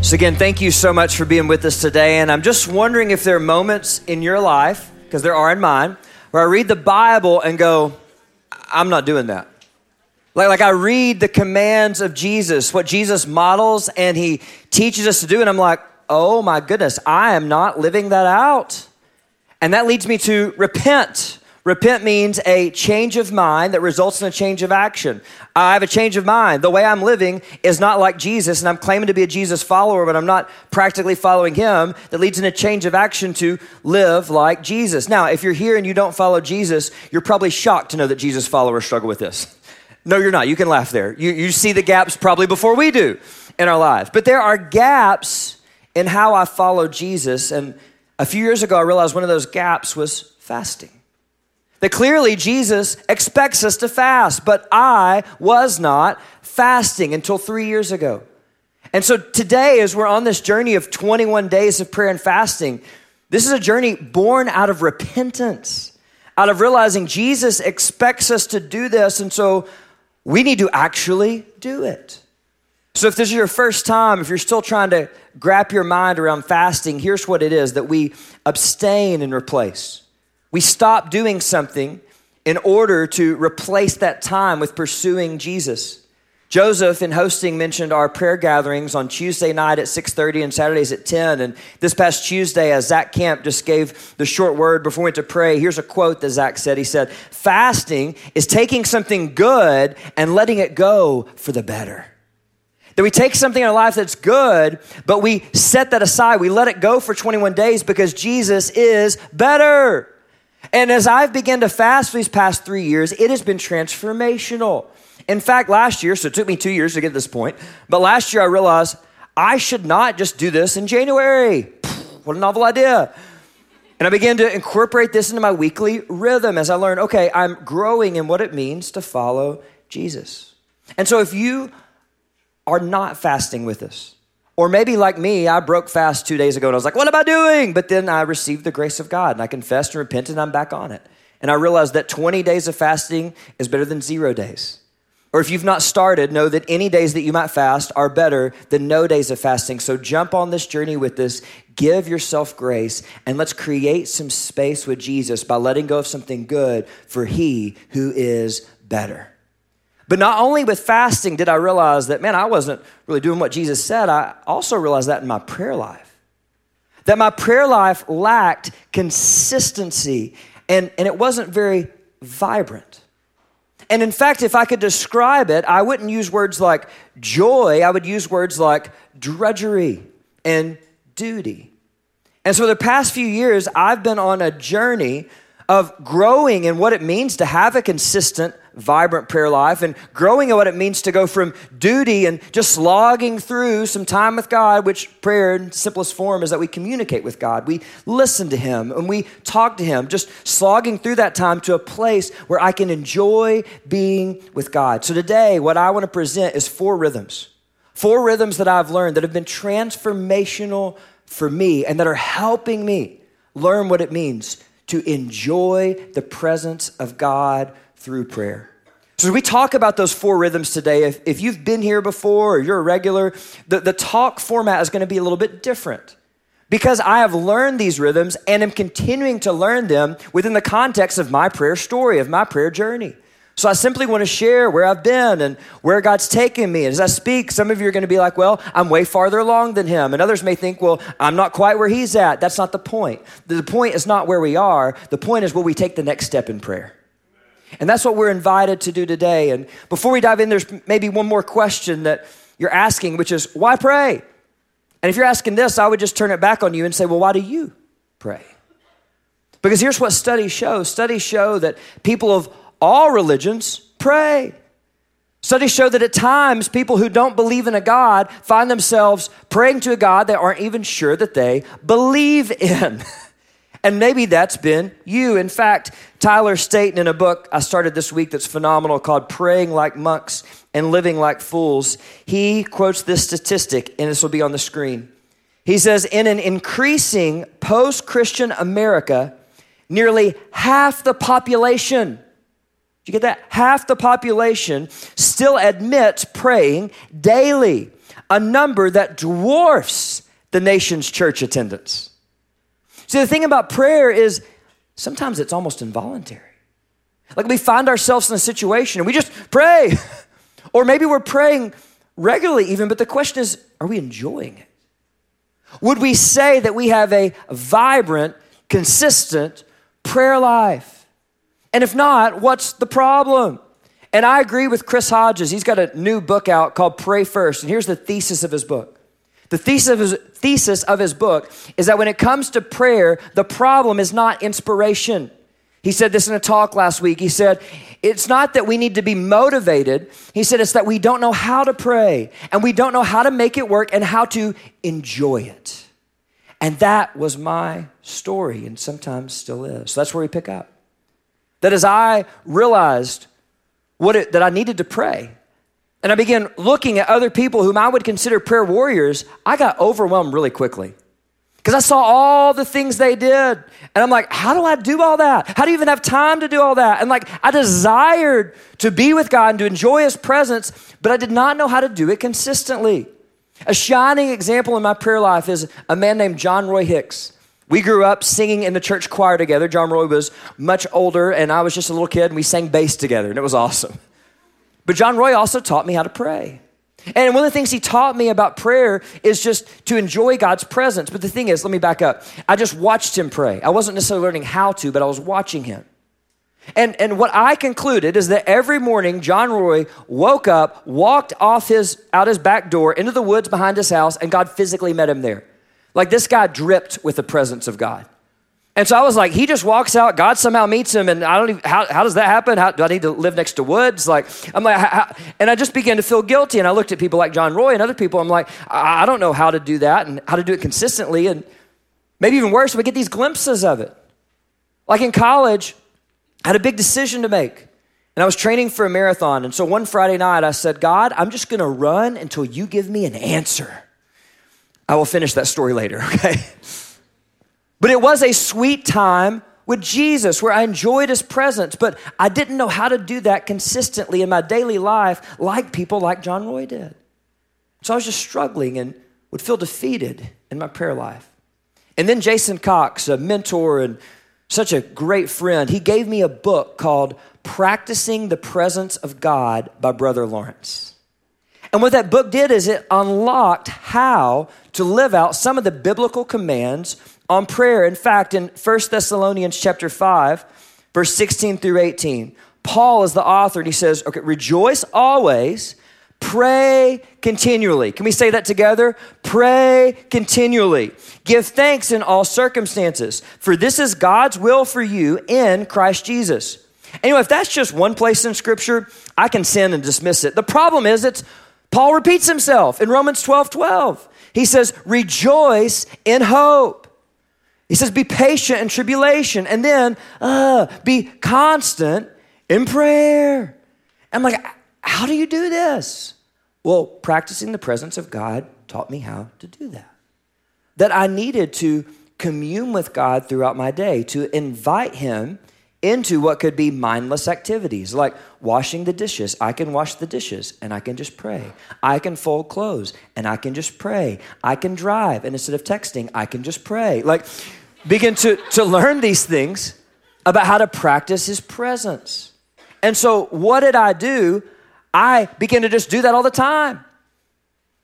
So, again, thank you so much for being with us today. And I'm just wondering if there are moments in your life, because there are in mine, where I read the Bible and go, I'm not doing that. Like, like I read the commands of Jesus, what Jesus models and he teaches us to do, and I'm like, oh my goodness, I am not living that out. And that leads me to repent. Repent means a change of mind that results in a change of action. I have a change of mind. The way I'm living is not like Jesus, and I'm claiming to be a Jesus follower, but I'm not practically following him. That leads in a change of action to live like Jesus. Now, if you're here and you don't follow Jesus, you're probably shocked to know that Jesus followers struggle with this. No, you're not. You can laugh there. You, you see the gaps probably before we do in our lives. But there are gaps in how I follow Jesus. And a few years ago, I realized one of those gaps was fasting. That clearly Jesus expects us to fast, but I was not fasting until three years ago. And so today, as we're on this journey of 21 days of prayer and fasting, this is a journey born out of repentance, out of realizing Jesus expects us to do this. And so we need to actually do it. So, if this is your first time, if you're still trying to grab your mind around fasting, here's what it is that we abstain and replace. We stop doing something in order to replace that time with pursuing Jesus. Joseph in hosting mentioned our prayer gatherings on Tuesday night at 6:30 and Saturdays at 10. And this past Tuesday, as Zach Camp just gave the short word before we went to pray, here's a quote that Zach said. He said, "Fasting is taking something good and letting it go for the better." That we take something in our life that's good, but we set that aside. We let it go for 21 days because Jesus is better. And as I've begun to fast these past three years, it has been transformational. In fact, last year, so it took me two years to get to this point, but last year I realized I should not just do this in January. What a novel idea. And I began to incorporate this into my weekly rhythm as I learned, okay, I'm growing in what it means to follow Jesus. And so if you are not fasting with us, or maybe like me, I broke fast two days ago and I was like, what am I doing? But then I received the grace of God and I confessed and repented and I'm back on it. And I realized that 20 days of fasting is better than zero days. Or if you've not started, know that any days that you might fast are better than no days of fasting. So jump on this journey with us, give yourself grace, and let's create some space with Jesus by letting go of something good for He who is better. But not only with fasting did I realize that, man, I wasn't really doing what Jesus said, I also realized that in my prayer life. That my prayer life lacked consistency and, and it wasn't very vibrant. And in fact, if I could describe it, I wouldn't use words like joy, I would use words like drudgery and duty. And so, the past few years, I've been on a journey of growing in what it means to have a consistent, vibrant prayer life and growing in what it means to go from duty and just slogging through some time with God, which prayer in simplest form is that we communicate with God. We listen to Him and we talk to Him, just slogging through that time to a place where I can enjoy being with God. So today, what I want to present is four rhythms. Four rhythms that I've learned that have been transformational for me and that are helping me learn what it means to enjoy the presence of God through prayer. So, as we talk about those four rhythms today, if, if you've been here before or you're a regular, the, the talk format is going to be a little bit different because I have learned these rhythms and am continuing to learn them within the context of my prayer story, of my prayer journey. So I simply want to share where I've been and where God's taken me. And as I speak, some of you are going to be like, well, I'm way farther along than him. And others may think, well, I'm not quite where he's at. That's not the point. The point is not where we are. The point is will we take the next step in prayer? And that's what we're invited to do today. And before we dive in, there's maybe one more question that you're asking, which is, why pray? And if you're asking this, I would just turn it back on you and say, well, why do you pray? Because here's what studies show studies show that people of all religions pray. Studies show that at times people who don't believe in a God find themselves praying to a God they aren't even sure that they believe in. and maybe that's been you. In fact, Tyler Staton, in a book I started this week that's phenomenal called Praying Like Monks and Living Like Fools, he quotes this statistic, and this will be on the screen. He says, In an increasing post Christian America, nearly half the population did you get that? Half the population still admits praying daily. a number that dwarfs the nation's church attendance. See, the thing about prayer is sometimes it's almost involuntary. Like we find ourselves in a situation and we just pray, or maybe we're praying regularly even, but the question is are we enjoying it? Would we say that we have a vibrant, consistent prayer life? And if not, what's the problem? And I agree with Chris Hodges. He's got a new book out called Pray First. And here's the thesis of his book. The thesis of his, thesis of his book is that when it comes to prayer, the problem is not inspiration. He said this in a talk last week. He said, It's not that we need to be motivated. He said, It's that we don't know how to pray and we don't know how to make it work and how to enjoy it. And that was my story and sometimes still is. So that's where we pick up. That as I realized what it, that I needed to pray, and I began looking at other people whom I would consider prayer warriors, I got overwhelmed really quickly. Because I saw all the things they did. And I'm like, how do I do all that? How do you even have time to do all that? And like, I desired to be with God and to enjoy His presence, but I did not know how to do it consistently. A shining example in my prayer life is a man named John Roy Hicks. We grew up singing in the church choir together. John Roy was much older, and I was just a little kid, and we sang bass together, and it was awesome. But John Roy also taught me how to pray. And one of the things he taught me about prayer is just to enjoy God's presence. But the thing is, let me back up. I just watched him pray. I wasn't necessarily learning how to, but I was watching him. And, and what I concluded is that every morning John Roy woke up, walked off his out his back door into the woods behind his house, and God physically met him there. Like this guy dripped with the presence of God. And so I was like, he just walks out, God somehow meets him, and I don't even, how, how does that happen? How, do I need to live next to woods? Like, I'm like, how, and I just began to feel guilty. And I looked at people like John Roy and other people. I'm like, I, I don't know how to do that and how to do it consistently. And maybe even worse, we get these glimpses of it. Like in college, I had a big decision to make. And I was training for a marathon. And so one Friday night, I said, God, I'm just going to run until you give me an answer. I will finish that story later, okay? But it was a sweet time with Jesus where I enjoyed his presence, but I didn't know how to do that consistently in my daily life like people like John Roy did. So I was just struggling and would feel defeated in my prayer life. And then Jason Cox, a mentor and such a great friend, he gave me a book called Practicing the Presence of God by Brother Lawrence. And what that book did is it unlocked how to live out some of the biblical commands on prayer. In fact, in 1 Thessalonians chapter 5, verse 16 through 18, Paul is the author and he says, okay, rejoice always, pray continually. Can we say that together? Pray continually. Give thanks in all circumstances, for this is God's will for you in Christ Jesus. Anyway, if that's just one place in Scripture, I can sin and dismiss it. The problem is it's Paul repeats himself in Romans 12 12. He says, Rejoice in hope. He says, Be patient in tribulation. And then, uh, be constant in prayer. I'm like, How do you do this? Well, practicing the presence of God taught me how to do that. That I needed to commune with God throughout my day, to invite Him into what could be mindless activities like washing the dishes. I can wash the dishes and I can just pray. I can fold clothes and I can just pray. I can drive and instead of texting, I can just pray. Like, begin to, to learn these things about how to practice His presence. And so, what did I do? I began to just do that all the time.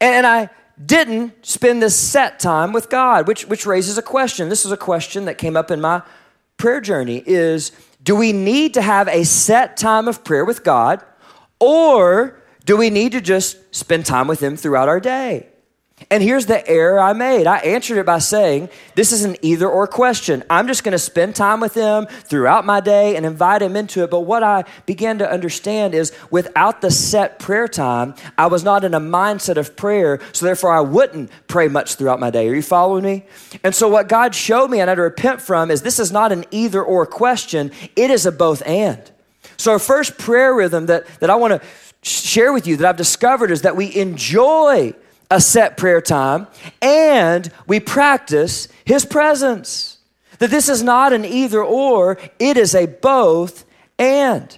And I didn't spend this set time with God, which, which raises a question. This is a question that came up in my prayer journey is do we need to have a set time of prayer with God or do we need to just spend time with him throughout our day? And here's the error I made. I answered it by saying, This is an either or question. I'm just going to spend time with him throughout my day and invite him into it. But what I began to understand is without the set prayer time, I was not in a mindset of prayer. So therefore, I wouldn't pray much throughout my day. Are you following me? And so, what God showed me and I had to repent from is this is not an either or question, it is a both and. So, our first prayer rhythm that, that I want to share with you that I've discovered is that we enjoy a set prayer time and we practice His presence. That this is not an either or, it is a both and.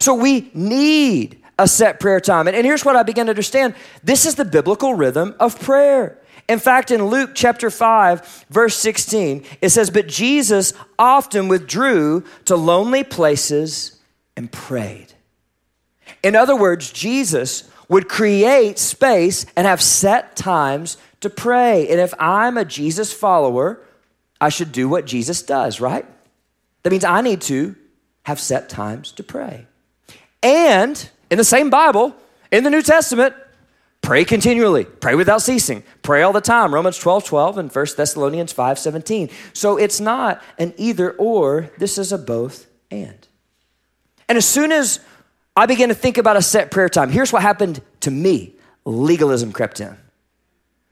So we need a set prayer time. And, and here's what I began to understand this is the biblical rhythm of prayer. In fact, in Luke chapter 5, verse 16, it says, But Jesus often withdrew to lonely places and prayed. In other words, Jesus would create space and have set times to pray. And if I'm a Jesus follower, I should do what Jesus does, right? That means I need to have set times to pray. And in the same Bible, in the New Testament, pray continually, pray without ceasing, pray all the time. Romans 12, 12 and 1 Thessalonians 5, 17. So it's not an either or, this is a both and. And as soon as I began to think about a set prayer time, here's what happened to me legalism crept in.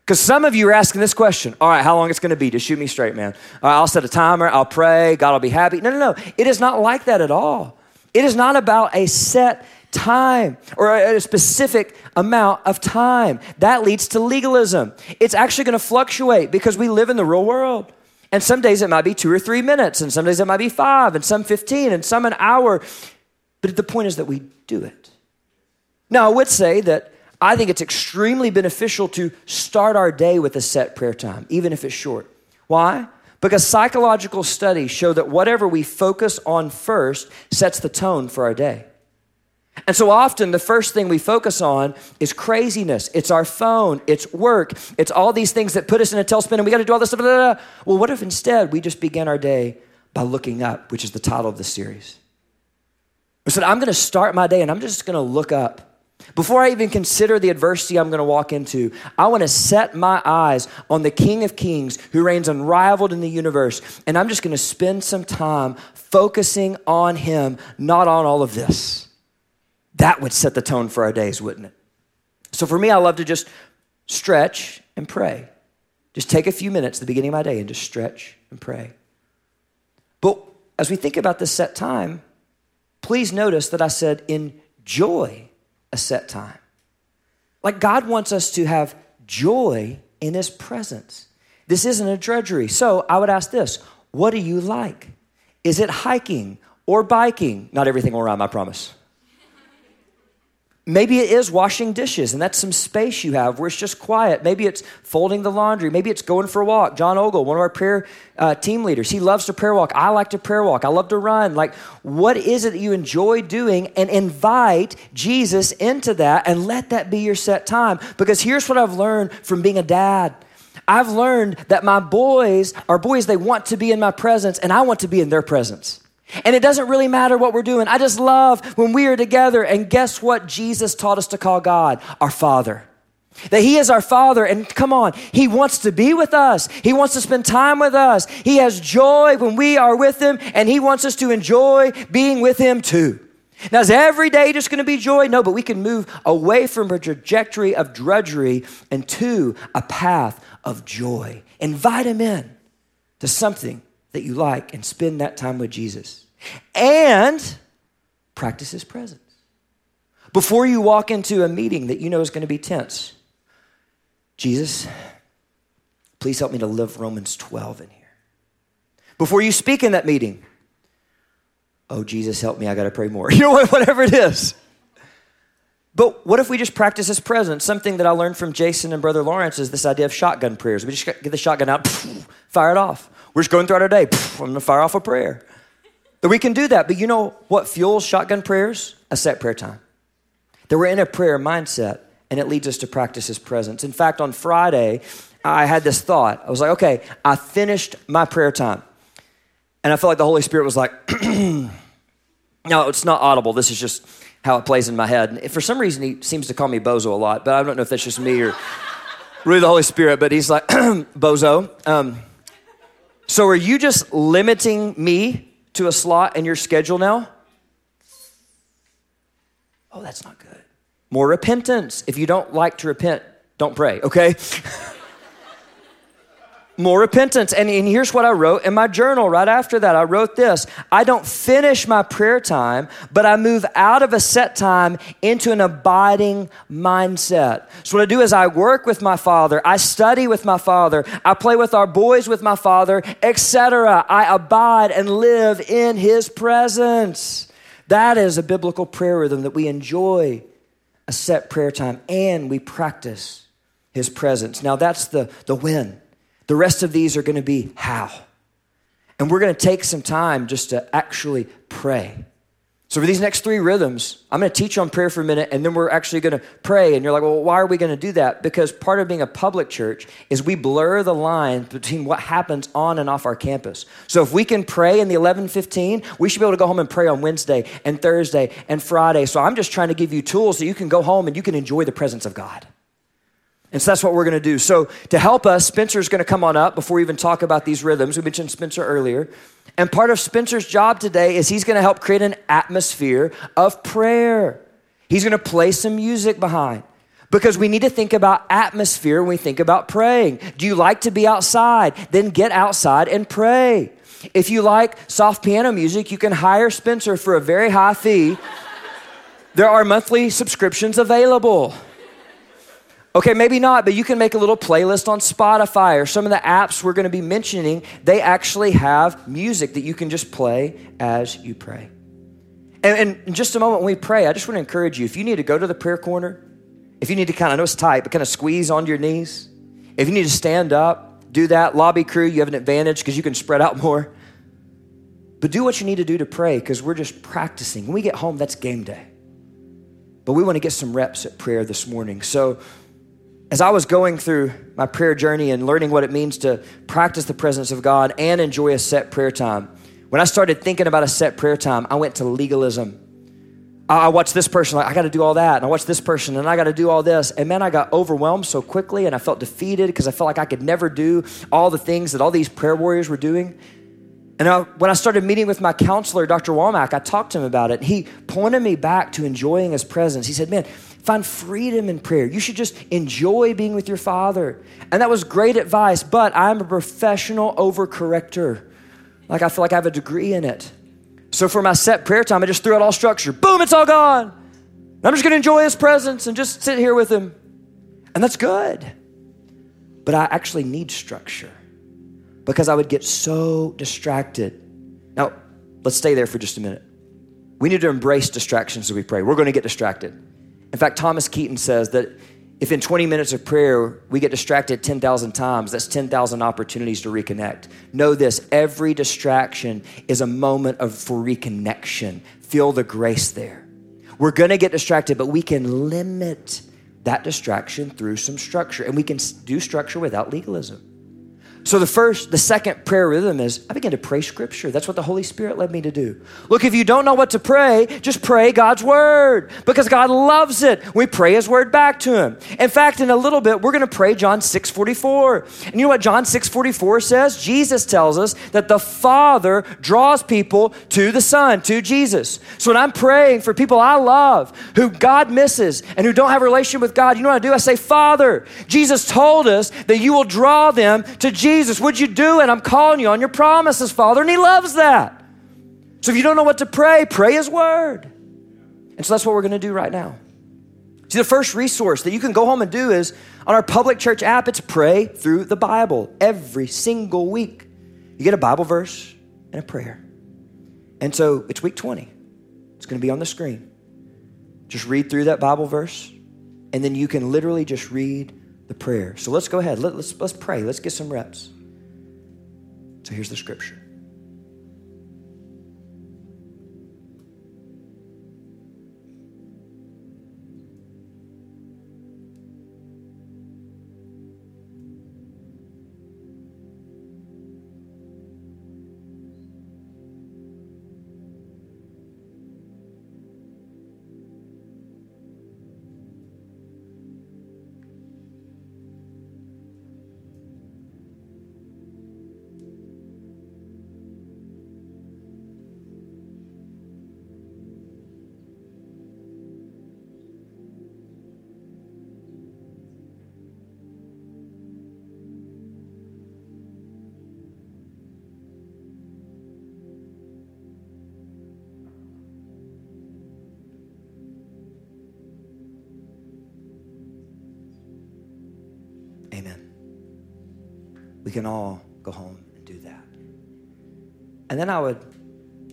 Because some of you are asking this question all right, how long it's going to be? Just shoot me straight, man. All right, I'll set a timer, I'll pray, God will be happy. No, no, no. It is not like that at all. It is not about a set time or a specific amount of time. That leads to legalism. It's actually going to fluctuate because we live in the real world. And some days it might be two or three minutes, and some days it might be five, and some 15, and some an hour. But the point is that we do it. Now, I would say that I think it's extremely beneficial to start our day with a set prayer time, even if it's short. Why? Because psychological studies show that whatever we focus on first sets the tone for our day. And so often, the first thing we focus on is craziness. It's our phone, it's work, it's all these things that put us in a tailspin, and we got to do all this stuff. Blah, blah, blah. Well, what if instead we just begin our day by looking up, which is the title of the series? I said, I'm going to start my day and I'm just going to look up. Before I even consider the adversity I'm going to walk into, I want to set my eyes on the King of Kings who reigns unrivaled in the universe. And I'm just going to spend some time focusing on him, not on all of this. That would set the tone for our days, wouldn't it? So for me, I love to just stretch and pray. Just take a few minutes at the beginning of my day and just stretch and pray. But as we think about this set time, please notice that I said enjoy a set time. Like God wants us to have joy in His presence. This isn't a drudgery. So I would ask this what do you like? Is it hiking or biking? Not everything will rhyme, I promise. Maybe it is washing dishes, and that's some space you have where it's just quiet. Maybe it's folding the laundry. Maybe it's going for a walk. John Ogle, one of our prayer uh, team leaders, he loves to prayer walk. I like to prayer walk. I love to run. Like, what is it that you enjoy doing? And invite Jesus into that and let that be your set time. Because here's what I've learned from being a dad. I've learned that my boys are boys, they want to be in my presence, and I want to be in their presence. And it doesn't really matter what we're doing. I just love when we are together. And guess what Jesus taught us to call God? Our Father. That He is our Father, and come on, He wants to be with us. He wants to spend time with us. He has joy when we are with Him, and He wants us to enjoy being with Him too. Now, is every day just going to be joy? No, but we can move away from a trajectory of drudgery and to a path of joy. Invite Him in to something that you like and spend that time with Jesus. And practice His presence. Before you walk into a meeting that you know is going to be tense, Jesus, please help me to live Romans 12 in here. Before you speak in that meeting, oh, Jesus, help me, I got to pray more. You know what, whatever it is. But what if we just practice His presence? Something that I learned from Jason and Brother Lawrence is this idea of shotgun prayers. We just get the shotgun out, fire it off. We're just going throughout our day. I'm going to fire off a prayer. That we can do that. But you know what fuels shotgun prayers? A set prayer time. That we're in a prayer mindset and it leads us to practice His presence. In fact, on Friday, I had this thought. I was like, okay, I finished my prayer time. And I felt like the Holy Spirit was like, no, it's not audible. This is just how it plays in my head. And for some reason, he seems to call me Bozo a lot, but I don't know if that's just me or really the Holy Spirit. But he's like, Bozo. Um, so, are you just limiting me to a slot in your schedule now? Oh, that's not good. More repentance. If you don't like to repent, don't pray, okay? more repentance. And, and here's what I wrote in my journal right after that. I wrote this I don't finish my prayer time, but I move out of a set time into an abiding mindset. So, what I do is I work with my father, I study with my father, I play with our boys with my father, etc. I abide and live in his presence. That is a biblical prayer rhythm that we enjoy a set prayer time, and we practice his presence. Now, that's the, the when. The rest of these are going to be how. And we're going to take some time just to actually pray. So, for these next three rhythms, I'm going to teach on prayer for a minute, and then we're actually going to pray. And you're like, well, why are we going to do that? Because part of being a public church is we blur the line between what happens on and off our campus. So, if we can pray in the 11:15, we should be able to go home and pray on Wednesday and Thursday and Friday. So, I'm just trying to give you tools so you can go home and you can enjoy the presence of God. And so that's what we're going to do. So, to help us, Spencer's going to come on up before we even talk about these rhythms. We mentioned Spencer earlier. And part of Spencer's job today is he's going to help create an atmosphere of prayer. He's going to play some music behind because we need to think about atmosphere when we think about praying. Do you like to be outside? Then get outside and pray. If you like soft piano music, you can hire Spencer for a very high fee. there are monthly subscriptions available. Okay, maybe not, but you can make a little playlist on Spotify or some of the apps we're going to be mentioning. They actually have music that you can just play as you pray. And, in just a moment when we pray, I just want to encourage you if you need to go to the prayer corner, if you need to kind of, I know it's tight, but kind of squeeze onto your knees, if you need to stand up, do that. Lobby crew, you have an advantage because you can spread out more. But do what you need to do to pray because we're just practicing. When we get home, that's game day. But we want to get some reps at prayer this morning. So, as I was going through my prayer journey and learning what it means to practice the presence of God and enjoy a set prayer time, when I started thinking about a set prayer time, I went to legalism. I watched this person, like, I got to do all that. And I watched this person, and I got to do all this. And man, I got overwhelmed so quickly, and I felt defeated because I felt like I could never do all the things that all these prayer warriors were doing. And I, when I started meeting with my counselor, Dr. Womack, I talked to him about it. He pointed me back to enjoying his presence. He said, Man, Find freedom in prayer. You should just enjoy being with your Father. And that was great advice, but I'm a professional overcorrector. Like, I feel like I have a degree in it. So, for my set prayer time, I just threw out all structure. Boom, it's all gone. I'm just gonna enjoy His presence and just sit here with Him. And that's good. But I actually need structure because I would get so distracted. Now, let's stay there for just a minute. We need to embrace distractions as we pray. We're gonna get distracted. In fact, Thomas Keating says that if in 20 minutes of prayer we get distracted 10,000 times, that's 10,000 opportunities to reconnect. Know this every distraction is a moment of, for reconnection. Feel the grace there. We're gonna get distracted, but we can limit that distraction through some structure, and we can do structure without legalism. So the first, the second prayer rhythm is I begin to pray scripture. That's what the Holy Spirit led me to do. Look, if you don't know what to pray, just pray God's word because God loves it. We pray his word back to him. In fact, in a little bit, we're going to pray John 6:44. And you know what John 6:44 says? Jesus tells us that the Father draws people to the Son, to Jesus. So when I'm praying for people I love who God misses and who don't have a relationship with God, you know what I do? I say, "Father, Jesus told us that you will draw them to Jesus." Jesus, would you do it? I'm calling you on your promises, Father. And He loves that. So if you don't know what to pray, pray His word. And so that's what we're going to do right now. See, the first resource that you can go home and do is on our public church app, it's pray through the Bible every single week. You get a Bible verse and a prayer. And so it's week 20. It's going to be on the screen. Just read through that Bible verse, and then you can literally just read the prayer. So let's go ahead. Let, us let's pray. Let's get some reps. So here's the scripture. Can all go home and do that. And then I would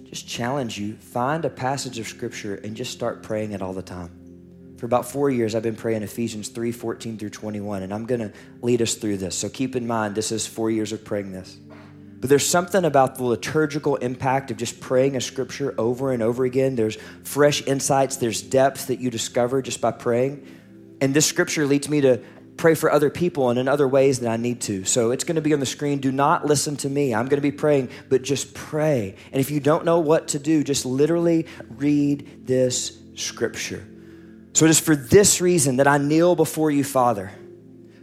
just challenge you find a passage of scripture and just start praying it all the time. For about four years, I've been praying Ephesians 3 14 through 21, and I'm going to lead us through this. So keep in mind, this is four years of praying this. But there's something about the liturgical impact of just praying a scripture over and over again. There's fresh insights, there's depth that you discover just by praying. And this scripture leads me to pray for other people and in other ways that I need to. So it's going to be on the screen. Do not listen to me. I'm going to be praying, but just pray. And if you don't know what to do, just literally read this scripture. So it is for this reason that I kneel before you, Father,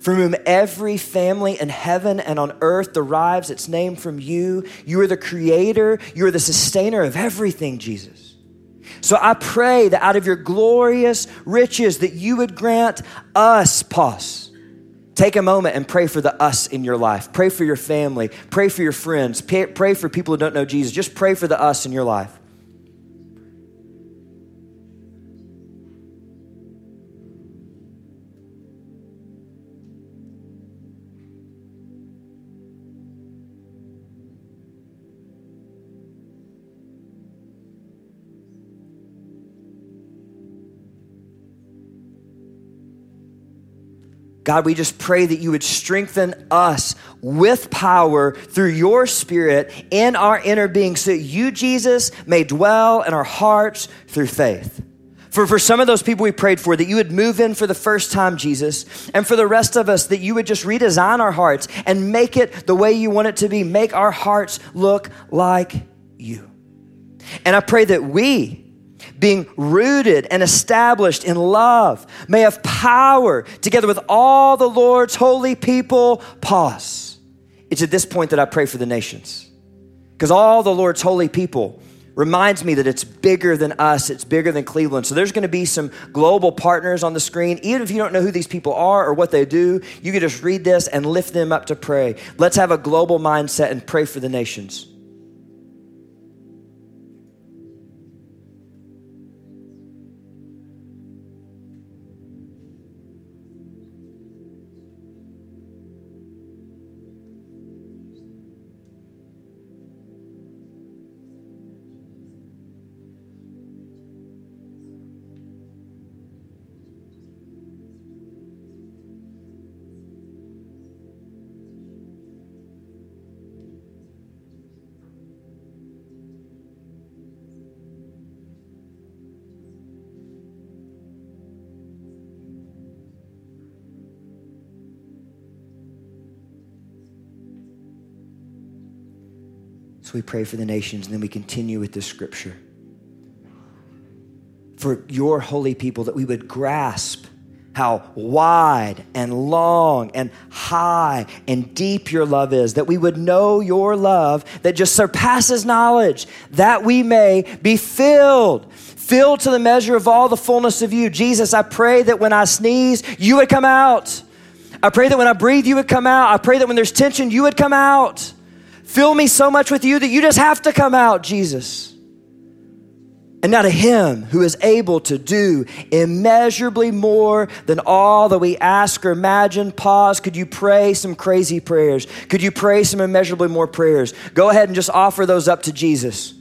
from whom every family in heaven and on earth derives its name from you. You are the creator, you are the sustainer of everything, Jesus. So I pray that out of your glorious riches that you would grant us pause. Take a moment and pray for the us in your life. Pray for your family. Pray for your friends. Pray for people who don't know Jesus. Just pray for the us in your life. God, we just pray that you would strengthen us with power through your spirit in our inner being so that you, Jesus, may dwell in our hearts through faith. For, for some of those people we prayed for, that you would move in for the first time, Jesus. And for the rest of us, that you would just redesign our hearts and make it the way you want it to be. Make our hearts look like you. And I pray that we, being rooted and established in love, may have power together with all the Lord's holy people. Pause. It's at this point that I pray for the nations. Because all the Lord's holy people reminds me that it's bigger than us, it's bigger than Cleveland. So there's going to be some global partners on the screen. Even if you don't know who these people are or what they do, you can just read this and lift them up to pray. Let's have a global mindset and pray for the nations. So we pray for the nations and then we continue with this scripture. For your holy people, that we would grasp how wide and long and high and deep your love is, that we would know your love that just surpasses knowledge, that we may be filled, filled to the measure of all the fullness of you. Jesus, I pray that when I sneeze, you would come out. I pray that when I breathe, you would come out. I pray that when there's tension, you would come out. Fill me so much with you that you just have to come out, Jesus. And now to Him who is able to do immeasurably more than all that we ask or imagine. Pause. Could you pray some crazy prayers? Could you pray some immeasurably more prayers? Go ahead and just offer those up to Jesus.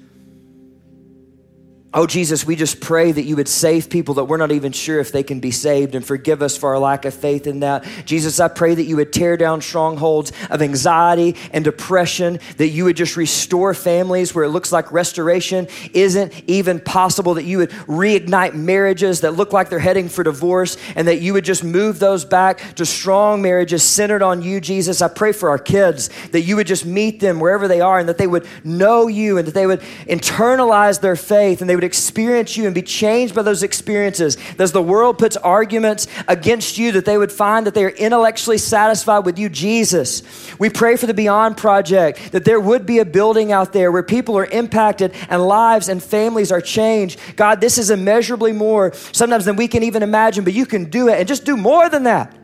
Oh, Jesus, we just pray that you would save people that we're not even sure if they can be saved and forgive us for our lack of faith in that. Jesus, I pray that you would tear down strongholds of anxiety and depression, that you would just restore families where it looks like restoration isn't even possible, that you would reignite marriages that look like they're heading for divorce, and that you would just move those back to strong marriages centered on you, Jesus. I pray for our kids that you would just meet them wherever they are and that they would know you and that they would internalize their faith and they would experience you and be changed by those experiences. As the world puts arguments against you, that they would find that they are intellectually satisfied with you, Jesus. We pray for the Beyond Project, that there would be a building out there where people are impacted and lives and families are changed. God, this is immeasurably more sometimes than we can even imagine, but you can do it and just do more than that.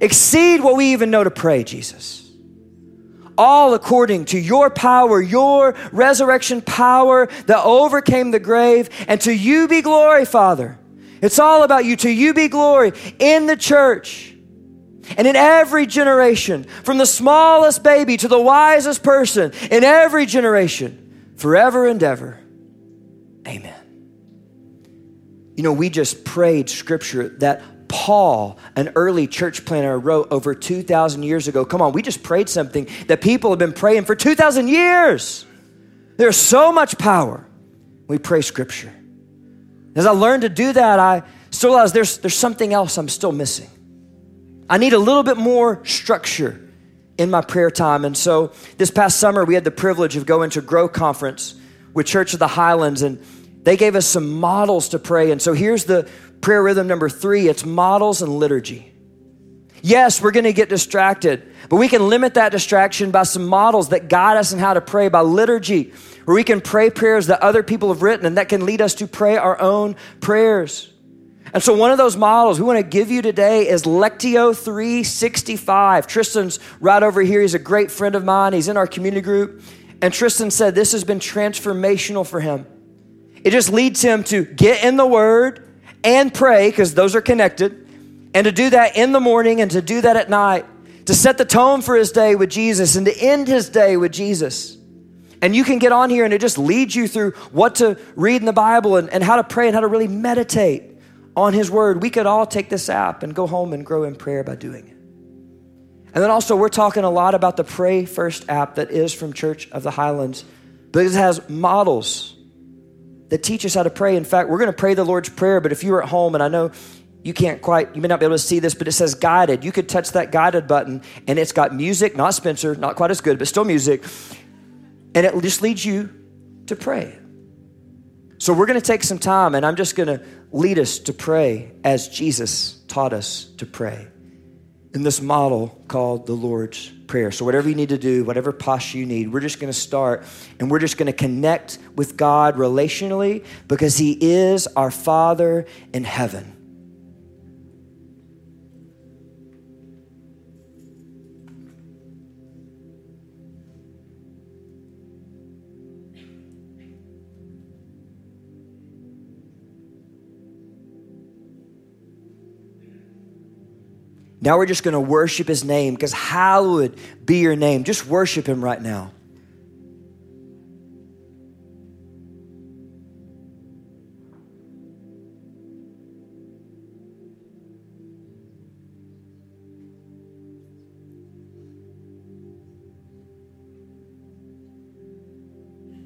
Exceed what we even know to pray, Jesus all according to your power, your resurrection power that overcame the grave. And to you be glory, Father. It's all about you. To you be glory in the church and in every generation, from the smallest baby to the wisest person, in every generation, forever and ever. Amen. You know, we just prayed scripture that Paul, an early church planner, wrote over 2,000 years ago. Come on, we just prayed something that people have been praying for 2,000 years. There's so much power. We pray scripture. As I learned to do that, I still realize there's, there's something else I'm still missing. I need a little bit more structure in my prayer time. And so this past summer, we had the privilege of going to Grow Conference with Church of the Highlands, and they gave us some models to pray. And so here's the prayer rhythm number three it's models and liturgy. Yes, we're going to get distracted, but we can limit that distraction by some models that guide us in how to pray, by liturgy, where we can pray prayers that other people have written and that can lead us to pray our own prayers. And so, one of those models we want to give you today is Lectio 365. Tristan's right over here. He's a great friend of mine. He's in our community group. And Tristan said this has been transformational for him. It just leads him to get in the Word and pray, because those are connected, and to do that in the morning and to do that at night, to set the tone for his day with Jesus and to end his day with Jesus. And you can get on here and it just leads you through what to read in the Bible and, and how to pray and how to really meditate on His Word. We could all take this app and go home and grow in prayer by doing it. And then also, we're talking a lot about the Pray First app that is from Church of the Highlands, because it has models that teach us how to pray. In fact, we're going to pray the Lord's Prayer, but if you're at home, and I know you can't quite, you may not be able to see this, but it says guided. You could touch that guided button, and it's got music, not Spencer, not quite as good, but still music. And it just leads you to pray. So we're going to take some time, and I'm just going to lead us to pray as Jesus taught us to pray in this model called the Lord's Prayer. So, whatever you need to do, whatever posture you need, we're just going to start and we're just going to connect with God relationally because He is our Father in heaven. Now we're just going to worship his name because hallowed be your name. Just worship him right now.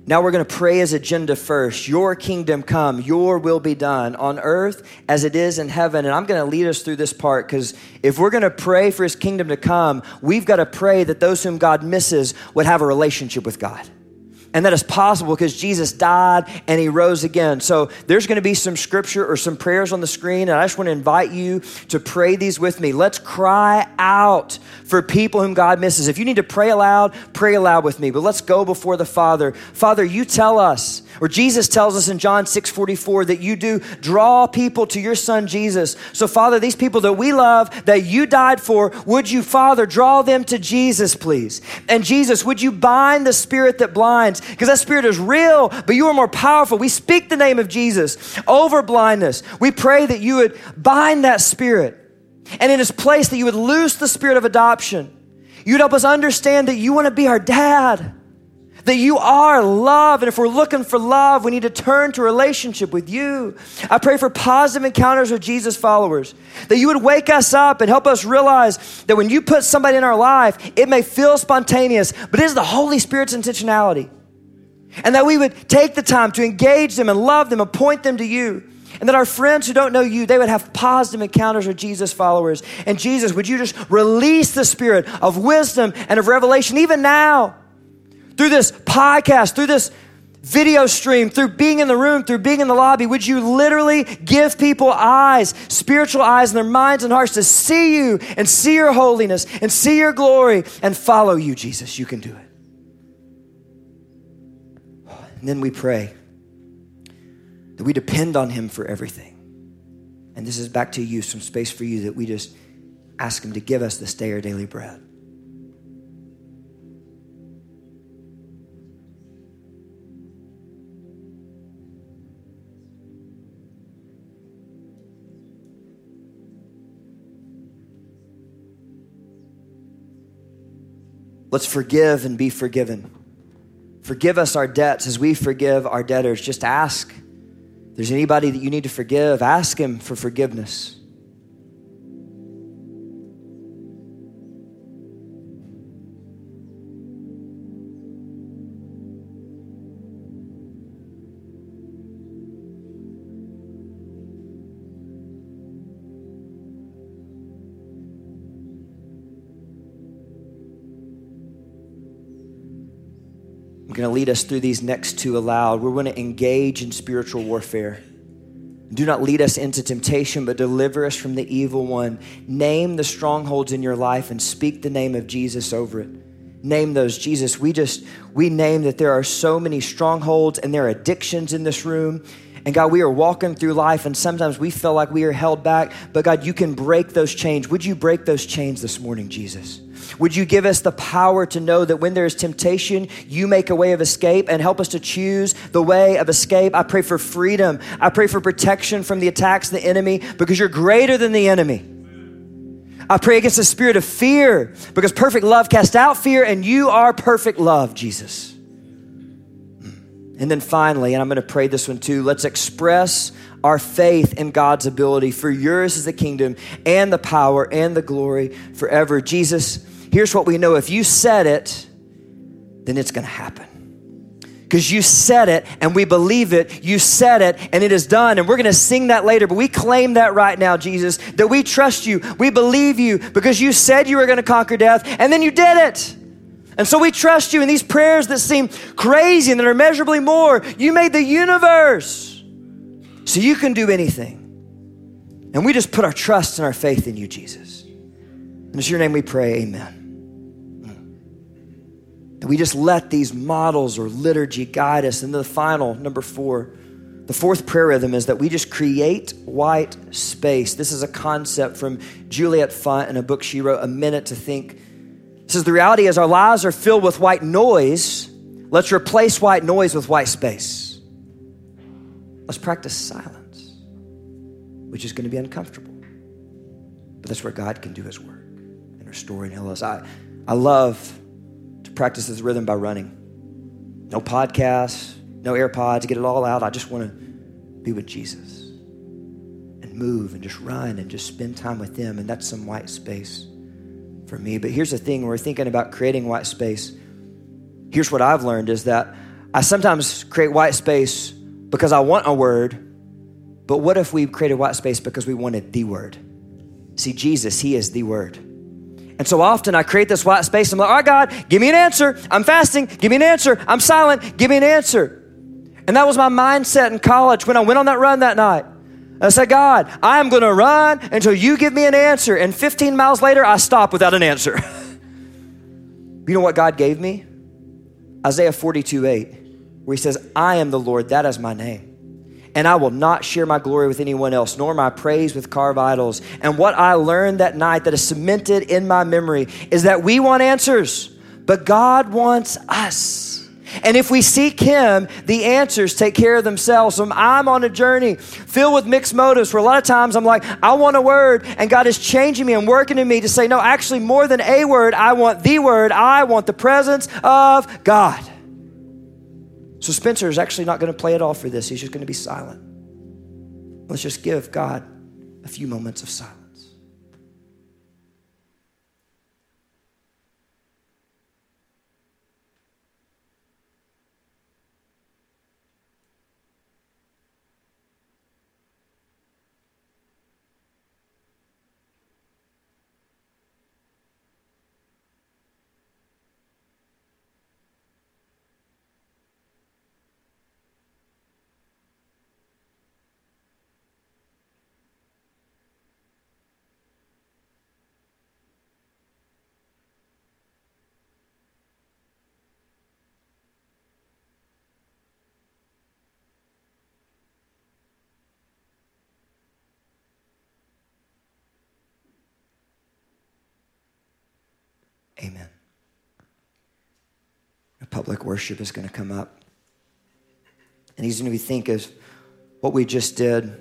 Now we're going to pray as agenda first. Your kingdom come, your will be done on earth as it is in heaven. And I'm going to lead us through this part because if we're going to pray for his kingdom to come, we've got to pray that those whom God misses would have a relationship with God. And that is possible because Jesus died and he rose again. So there's going to be some scripture or some prayers on the screen, and I just want to invite you to pray these with me. Let's cry out for people whom God misses. If you need to pray aloud, pray aloud with me. But let's go before the Father. Father, you tell us or Jesus tells us in John 6 44 that you do draw people to your son Jesus. So, Father, these people that we love, that you died for, would you, Father, draw them to Jesus, please? And Jesus, would you bind the spirit that blinds? Because that spirit is real, but you are more powerful. We speak the name of Jesus over blindness. We pray that you would bind that spirit. And in its place, that you would loose the spirit of adoption. You'd help us understand that you want to be our dad that you are love. And if we're looking for love, we need to turn to relationship with you. I pray for positive encounters with Jesus followers, that you would wake us up and help us realize that when you put somebody in our life, it may feel spontaneous, but it is the Holy Spirit's intentionality. And that we would take the time to engage them and love them and point them to you. And that our friends who don't know you, they would have positive encounters with Jesus followers. And Jesus, would you just release the spirit of wisdom and of revelation even now? through this podcast, through this video stream, through being in the room, through being in the lobby, would you literally give people eyes, spiritual eyes in their minds and hearts to see you and see your holiness and see your glory and follow you, Jesus? You can do it. And then we pray that we depend on Him for everything. And this is back to you, some space for you that we just ask Him to give us this day our daily bread. Let's forgive and be forgiven. Forgive us our debts as we forgive our debtors. Just ask If there's anybody that you need to forgive, ask Him for forgiveness. To lead us through these next two aloud. We're going to engage in spiritual warfare. Do not lead us into temptation, but deliver us from the evil one. Name the strongholds in your life and speak the name of Jesus over it. Name those. Jesus, we just, we name that there are so many strongholds and there are addictions in this room. And God, we are walking through life and sometimes we feel like we are held back, but God, you can break those chains. Would you break those chains this morning, Jesus? Would you give us the power to know that when there is temptation, you make a way of escape and help us to choose the way of escape? I pray for freedom. I pray for protection from the attacks of the enemy because you're greater than the enemy. I pray against the spirit of fear because perfect love casts out fear and you are perfect love, Jesus. And then finally, and I'm going to pray this one too, let's express our faith in God's ability. For yours is the kingdom and the power and the glory forever. Jesus, here's what we know if you said it, then it's going to happen. Because you said it and we believe it. You said it and it is done. And we're going to sing that later, but we claim that right now, Jesus, that we trust you. We believe you because you said you were going to conquer death and then you did it. And so we trust you in these prayers that seem crazy and that are measurably more. You made the universe. So you can do anything. And we just put our trust and our faith in you, Jesus. And it's your name we pray, amen. We just let these models or liturgy guide us. And the final, number four, the fourth prayer rhythm is that we just create white space. This is a concept from Juliet Funt in a book she wrote, A Minute to Think it says the reality is our lives are filled with white noise. Let's replace white noise with white space. Let's practice silence, which is going to be uncomfortable. But that's where God can do his work and restore and heal us. I, I love practice this rhythm by running. No podcasts, no AirPods, get it all out. I just want to be with Jesus and move and just run and just spend time with him. And that's some white space for me. But here's the thing we're thinking about creating white space, here's what I've learned is that I sometimes create white space because I want a word, but what if we created white space because we wanted the word? See, Jesus, He is the word. And so often I create this white space. I'm like, all right, God, give me an answer. I'm fasting. Give me an answer. I'm silent. Give me an answer. And that was my mindset in college when I went on that run that night. I said, God, I'm going to run until you give me an answer. And 15 miles later, I stop without an answer. you know what God gave me? Isaiah 42 8, where he says, I am the Lord, that is my name. And I will not share my glory with anyone else, nor my praise with carved idols. And what I learned that night that is cemented in my memory is that we want answers, but God wants us. And if we seek Him, the answers take care of themselves. So I'm on a journey filled with mixed motives where a lot of times I'm like, I want a word, and God is changing me and working in me to say, no, actually, more than a word, I want the word. I want the presence of God. So Spencer is actually not going to play at all for this. He's just going to be silent. Let's just give God a few moments of silence. Amen. A public worship is going to come up. And he's going to be think of what we just did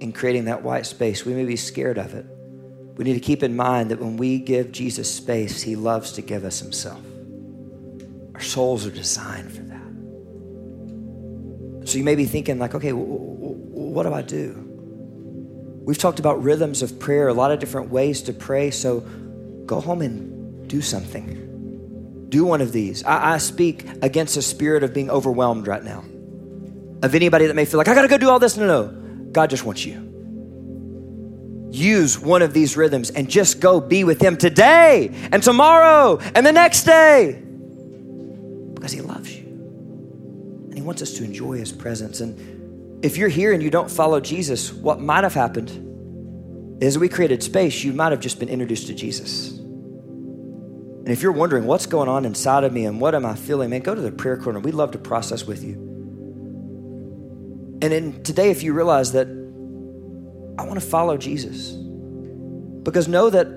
in creating that white space. We may be scared of it. We need to keep in mind that when we give Jesus space, he loves to give us himself. Our souls are designed for that. So you may be thinking, like, okay, what do I do? We've talked about rhythms of prayer, a lot of different ways to pray. So go home and do something. Do one of these. I, I speak against a spirit of being overwhelmed right now. Of anybody that may feel like, I got to go do all this. No, no. God just wants you. Use one of these rhythms and just go be with Him today and tomorrow and the next day because He loves you. And He wants us to enjoy His presence. And if you're here and you don't follow Jesus, what might have happened is we created space, you might have just been introduced to Jesus. And if you're wondering what's going on inside of me and what am I feeling, man, go to the prayer corner. We'd love to process with you. And then today, if you realize that I want to follow Jesus, because know that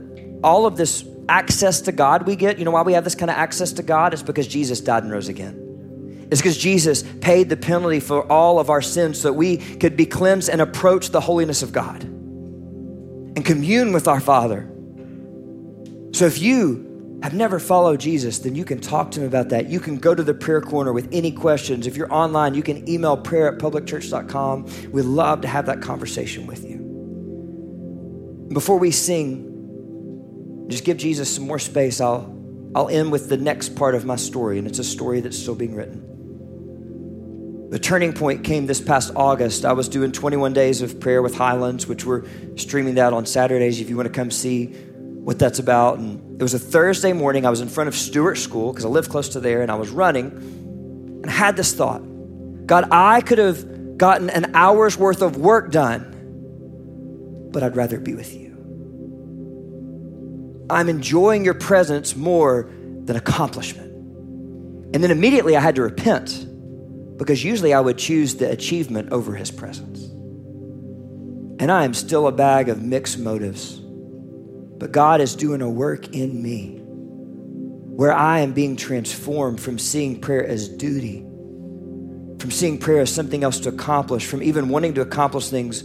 all of this access to God we get, you know why we have this kind of access to God? It's because Jesus died and rose again. It's because Jesus paid the penalty for all of our sins so that we could be cleansed and approach the holiness of God and commune with our Father. So if you have never followed Jesus, then you can talk to him about that. You can go to the prayer corner with any questions. If you're online, you can email prayer at publicchurch.com. We'd love to have that conversation with you. Before we sing, just give Jesus some more space. I'll, I'll end with the next part of my story, and it's a story that's still being written. The turning point came this past August. I was doing 21 days of prayer with Highlands, which we're streaming that on Saturdays if you want to come see what that's about. And it was a Thursday morning. I was in front of Stewart School because I live close to there, and I was running and I had this thought God, I could have gotten an hour's worth of work done, but I'd rather be with you. I'm enjoying your presence more than accomplishment. And then immediately I had to repent because usually I would choose the achievement over his presence. And I am still a bag of mixed motives. But God is doing a work in me where I am being transformed from seeing prayer as duty, from seeing prayer as something else to accomplish, from even wanting to accomplish things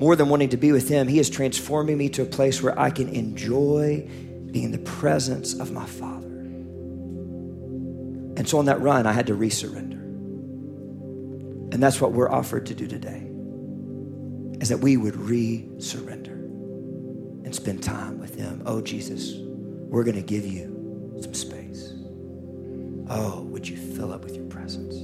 more than wanting to be with Him. He is transforming me to a place where I can enjoy being in the presence of my Father. And so on that run, I had to resurrender. And that's what we're offered to do today is that we would re-surrender and spend time with him. Oh Jesus, we're going to give you some space. Oh, would you fill up with your presence?